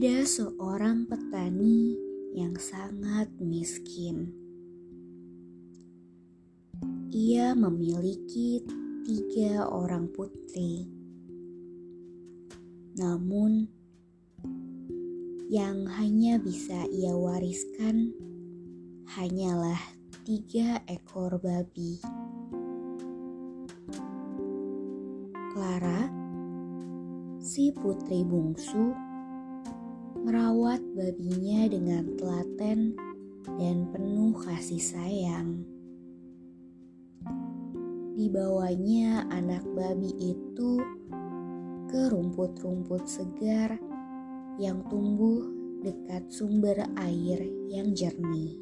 Ada seorang petani yang sangat miskin. Ia memiliki tiga orang putri, namun yang hanya bisa ia wariskan hanyalah tiga ekor babi. Clara, si putri bungsu, merawat babinya dengan telaten dan penuh kasih sayang. Dibawanya anak babi itu ke rumput-rumput segar yang tumbuh dekat sumber air yang jernih.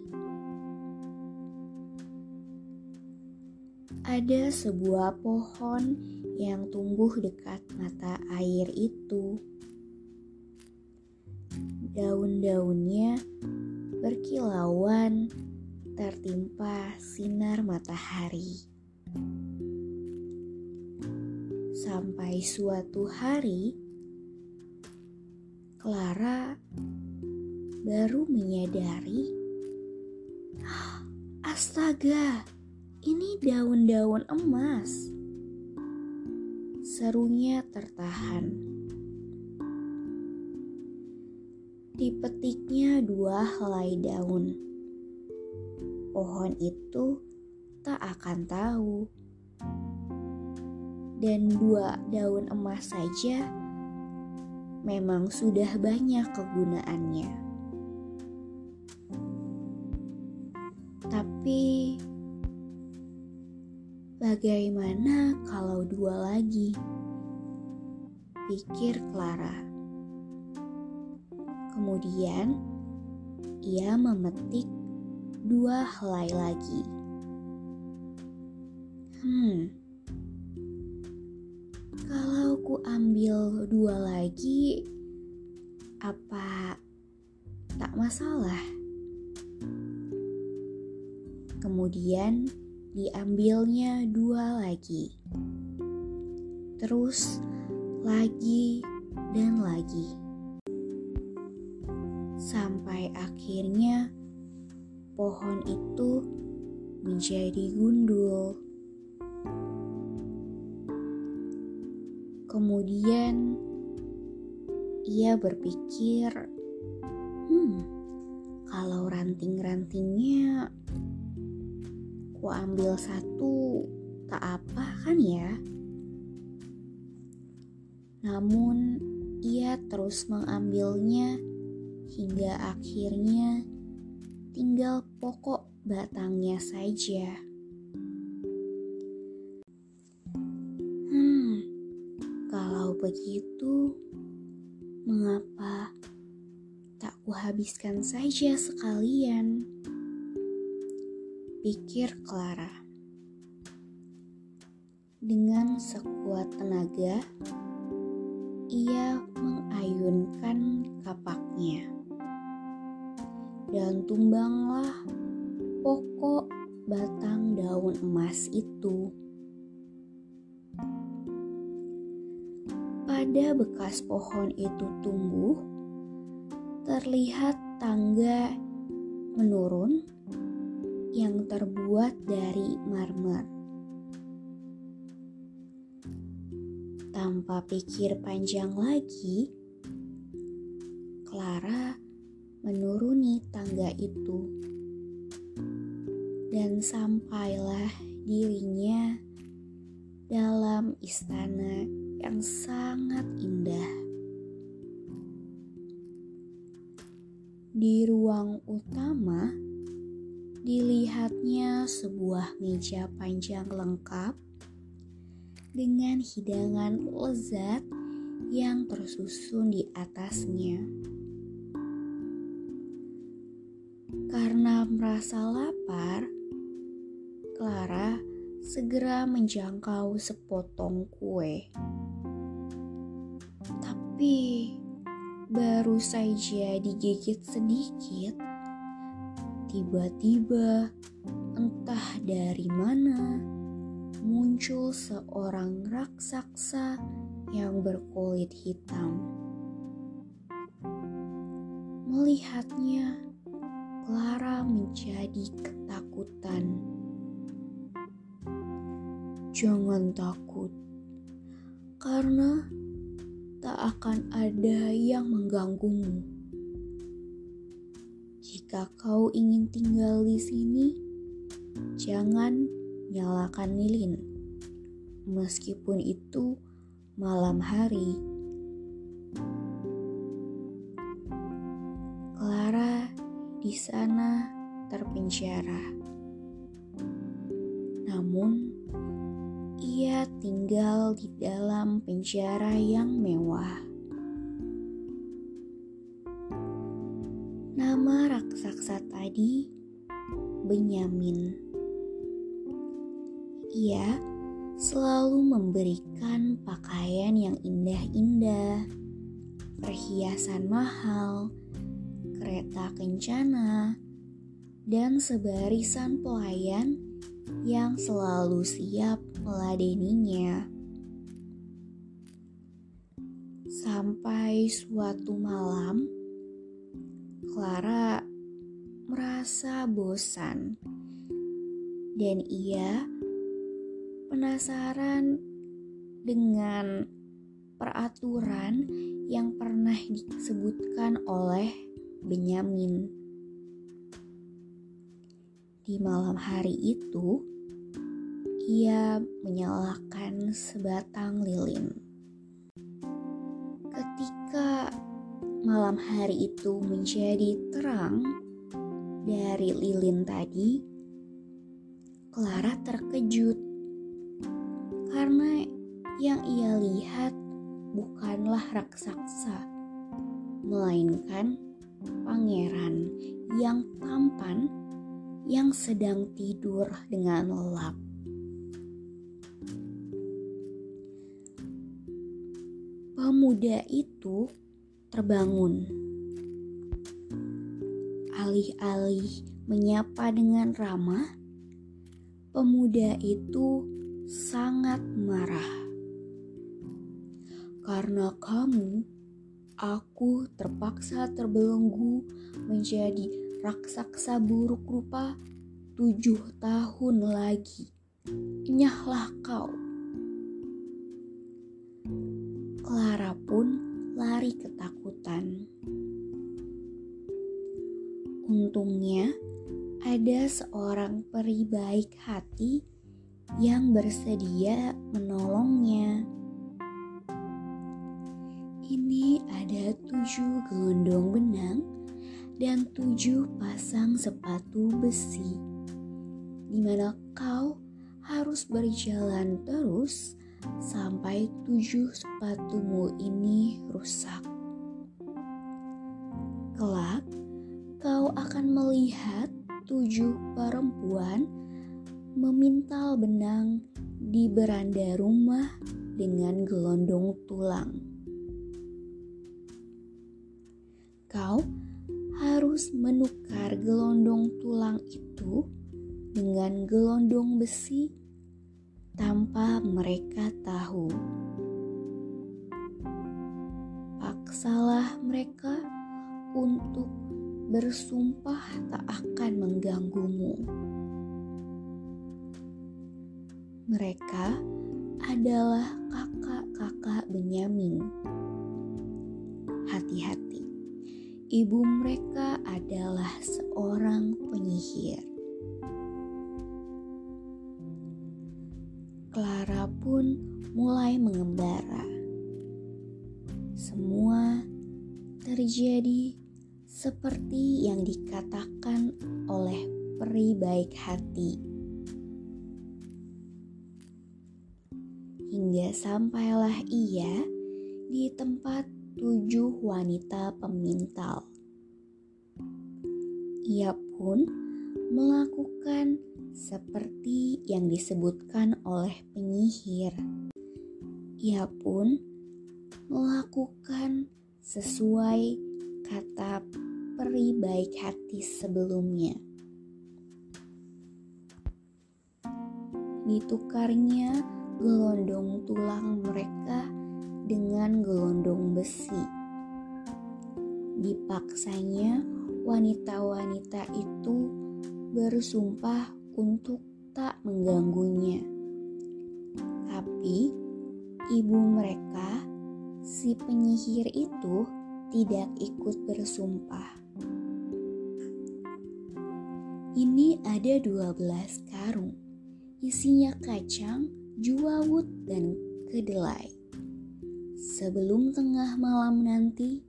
Ada sebuah pohon yang tumbuh dekat mata air itu. Daun-daunnya berkilauan tertimpa sinar matahari. Sampai suatu hari, Clara baru menyadari, "Astaga, ini daun-daun emas!" Serunya tertahan. Dipetiknya dua helai daun. Pohon itu tak akan tahu. Dan dua daun emas saja memang sudah banyak kegunaannya. Tapi bagaimana kalau dua lagi? Pikir Clara. Kemudian ia memetik dua helai lagi. Hmm, kalau ku ambil dua lagi, apa tak masalah? Kemudian diambilnya dua lagi, terus lagi dan lagi, sampai akhirnya pohon itu menjadi gundul. Kemudian ia berpikir, "Hmm, kalau ranting-rantingnya ku ambil satu, tak apa kan ya?" Namun ia terus mengambilnya hingga akhirnya tinggal pokok batangnya saja. begitu, mengapa tak kuhabiskan saja sekalian? Pikir Clara. Dengan sekuat tenaga, ia mengayunkan kapaknya. Dan tumbanglah pokok batang daun emas itu. pada bekas pohon itu tumbuh, terlihat tangga menurun yang terbuat dari marmer. Tanpa pikir panjang lagi, Clara menuruni tangga itu dan sampailah dirinya dalam istana yang sangat indah. Di ruang utama Dilihatnya sebuah meja panjang lengkap dengan hidangan lezat yang tersusun di atasnya. Merasa lapar, Clara segera menjangkau sepotong kue. Tapi baru saja digigit sedikit, tiba-tiba entah dari mana muncul seorang raksasa yang berkulit hitam. Melihatnya, Clara menjadi ketakutan. Jangan takut, karena tak akan ada yang mengganggumu. Jika kau ingin tinggal di sini, jangan nyalakan lilin, meskipun itu malam hari. Di sana terpenjara. Namun, ia tinggal di dalam penjara yang mewah. Nama raksasa tadi Benyamin. Ia selalu memberikan pakaian yang indah-indah, perhiasan mahal, kereta kencana, dan sebarisan pelayan yang selalu siap meladeninya. Sampai suatu malam, Clara merasa bosan dan ia penasaran dengan peraturan yang pernah disebutkan oleh Benyamin. Di malam hari itu, ia menyalakan sebatang lilin. Ketika malam hari itu menjadi terang dari lilin tadi, Clara terkejut karena yang ia lihat bukanlah raksasa, melainkan pangeran yang tampan yang sedang tidur dengan lelap. Pemuda itu terbangun. Alih-alih menyapa dengan ramah, pemuda itu sangat marah. Karena kamu, aku terpaksa terbelenggu menjadi raksasa buruk rupa tujuh tahun lagi. Nyahlah kau. Clara pun lari ketakutan. Untungnya, ada seorang peri baik hati yang bersedia menolongnya. Tujuh gelondong benang dan tujuh pasang sepatu besi, di mana kau harus berjalan terus sampai tujuh sepatumu ini rusak. Kelak, kau akan melihat tujuh perempuan memintal benang di beranda rumah dengan gelondong tulang. Kau harus menukar gelondong tulang itu dengan gelondong besi tanpa mereka tahu. Paksalah mereka untuk bersumpah tak akan mengganggumu. Mereka adalah kakak-kakak Benyamin. Hati-hati, ibu mereka adalah seorang penyihir. Clara pun mulai mengembara. Semua terjadi seperti yang dikatakan oleh peri baik hati. Hingga sampailah ia di tempat tujuh wanita pemintal. Ia pun melakukan seperti yang disebutkan oleh penyihir. Ia pun melakukan sesuai kata peri baik hati sebelumnya. Ditukarnya gelondong tulang mereka dengan gelondong besi. Dipaksanya wanita-wanita itu bersumpah untuk tak mengganggunya. Tapi ibu mereka, si penyihir itu, tidak ikut bersumpah. Ini ada 12 karung. Isinya kacang, juawut, dan kedelai. Sebelum tengah malam nanti,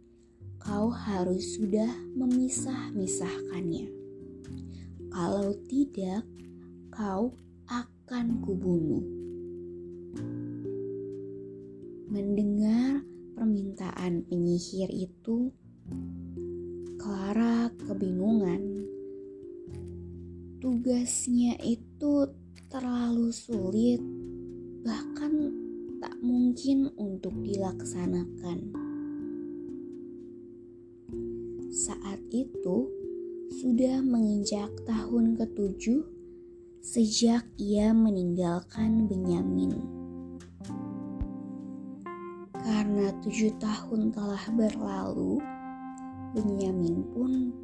kau harus sudah memisah-misahkannya. Kalau tidak, kau akan kubunuh. Mendengar permintaan penyihir itu, Clara kebingungan. Tugasnya itu terlalu sulit, mungkin untuk dilaksanakan. Saat itu sudah menginjak tahun ketujuh sejak ia meninggalkan Benyamin. Karena tujuh tahun telah berlalu, Benyamin pun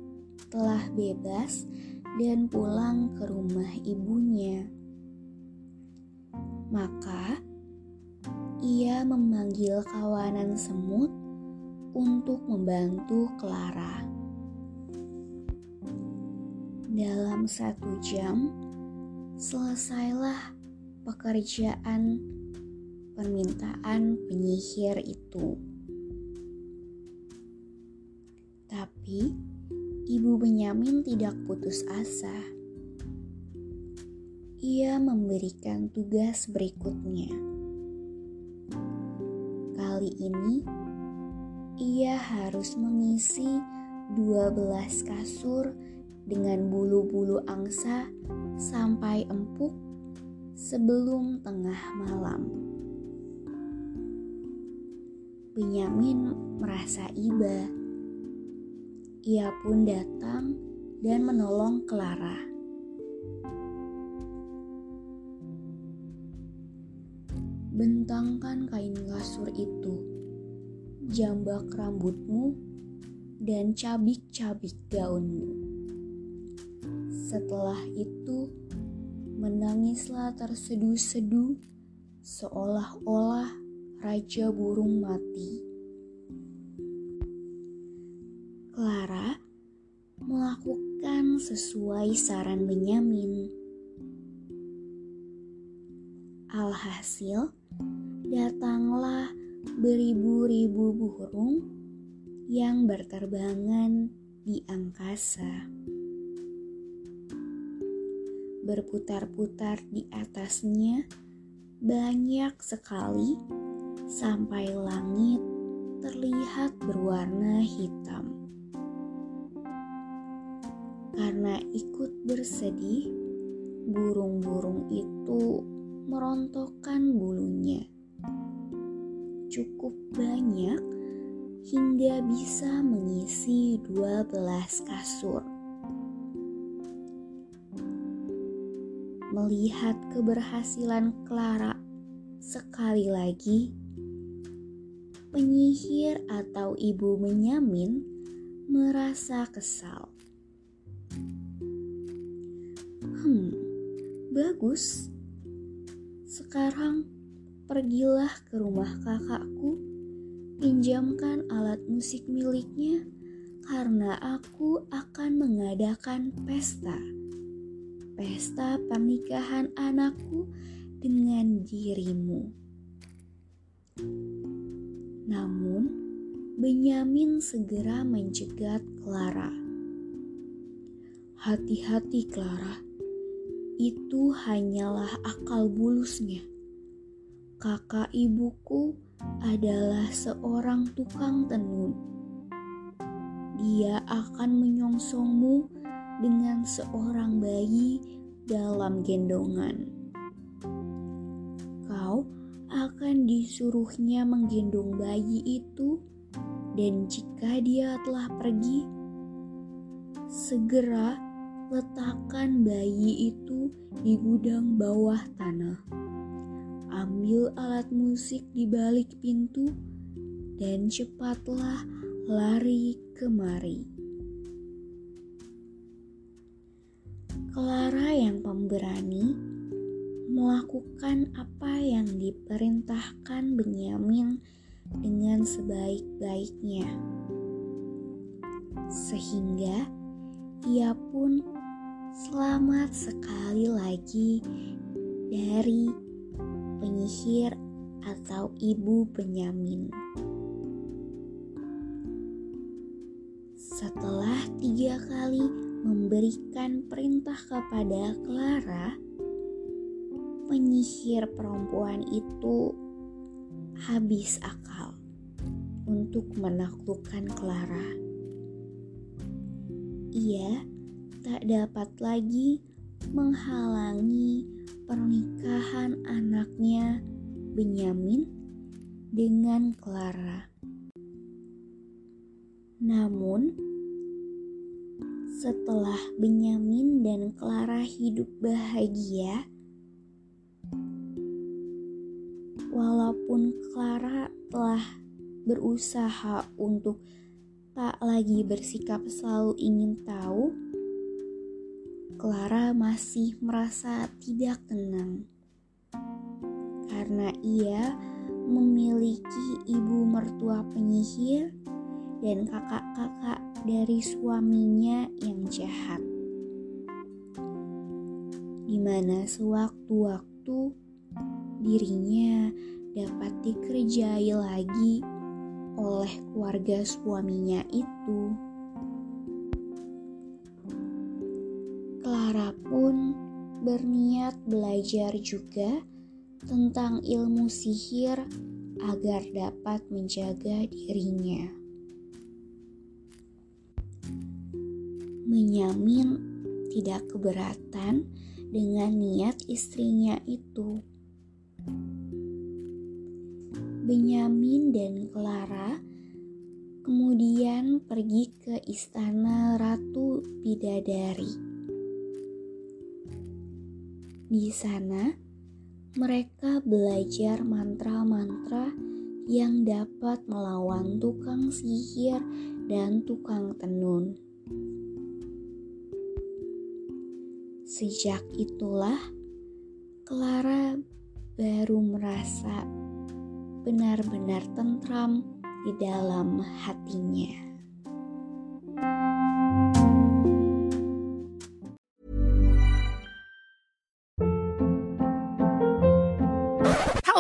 telah bebas dan pulang ke rumah ibunya. Maka ia memanggil kawanan semut untuk membantu Clara. Dalam satu jam, selesailah pekerjaan permintaan penyihir itu. Tapi ibu Benyamin tidak putus asa. Ia memberikan tugas berikutnya. Kali ini ia harus mengisi 12 kasur dengan bulu-bulu angsa sampai empuk sebelum tengah malam. Benyamin merasa iba. Ia pun datang dan menolong Clara. Bentangkan kain kasur itu jambak rambutmu, dan cabik-cabik gaunmu. Setelah itu, menangislah terseduh-seduh seolah-olah raja burung mati. Clara melakukan sesuai saran Benyamin. Alhasil, datanglah beribu-ribu burung yang berterbangan di angkasa. Berputar-putar di atasnya banyak sekali sampai langit terlihat berwarna hitam. Karena ikut bersedih, burung-burung itu merontokkan bulunya cukup banyak hingga bisa mengisi 12 kasur. Melihat keberhasilan Clara sekali lagi, penyihir atau ibu menyamin merasa kesal. Hmm, bagus. Sekarang Pergilah ke rumah kakakku, pinjamkan alat musik miliknya, karena aku akan mengadakan pesta. Pesta pernikahan anakku dengan dirimu. Namun, Benyamin segera mencegat Clara. Hati-hati Clara, itu hanyalah akal bulusnya. Kakak ibuku adalah seorang tukang tenun. Dia akan menyongsongmu dengan seorang bayi dalam gendongan. Kau akan disuruhnya menggendong bayi itu, dan jika dia telah pergi, segera letakkan bayi itu di gudang bawah tanah. Ambil alat musik di balik pintu dan cepatlah lari kemari. Clara yang pemberani melakukan apa yang diperintahkan Benyamin dengan sebaik-baiknya. Sehingga ia pun selamat sekali lagi dari penyihir atau ibu penyamin. Setelah tiga kali memberikan perintah kepada Clara, penyihir perempuan itu habis akal untuk menaklukkan Clara ia tak dapat lagi menghalangi pernikahan anaknya Benyamin dengan Clara. Namun, setelah Benyamin dan Clara hidup bahagia, walaupun Clara telah berusaha untuk tak lagi bersikap selalu ingin tahu, Clara masih merasa tidak tenang karena ia memiliki ibu mertua penyihir dan kakak-kakak dari suaminya yang jahat. Di mana sewaktu-waktu dirinya dapat dikerjai lagi oleh keluarga suaminya itu. Berniat belajar juga tentang ilmu sihir agar dapat menjaga dirinya. Menyamin tidak keberatan dengan niat istrinya itu. Benyamin dan Clara kemudian pergi ke istana Ratu Bidadari. Di sana, mereka belajar mantra-mantra yang dapat melawan tukang sihir dan tukang tenun. Sejak itulah, Clara baru merasa benar-benar tentram di dalam hatinya.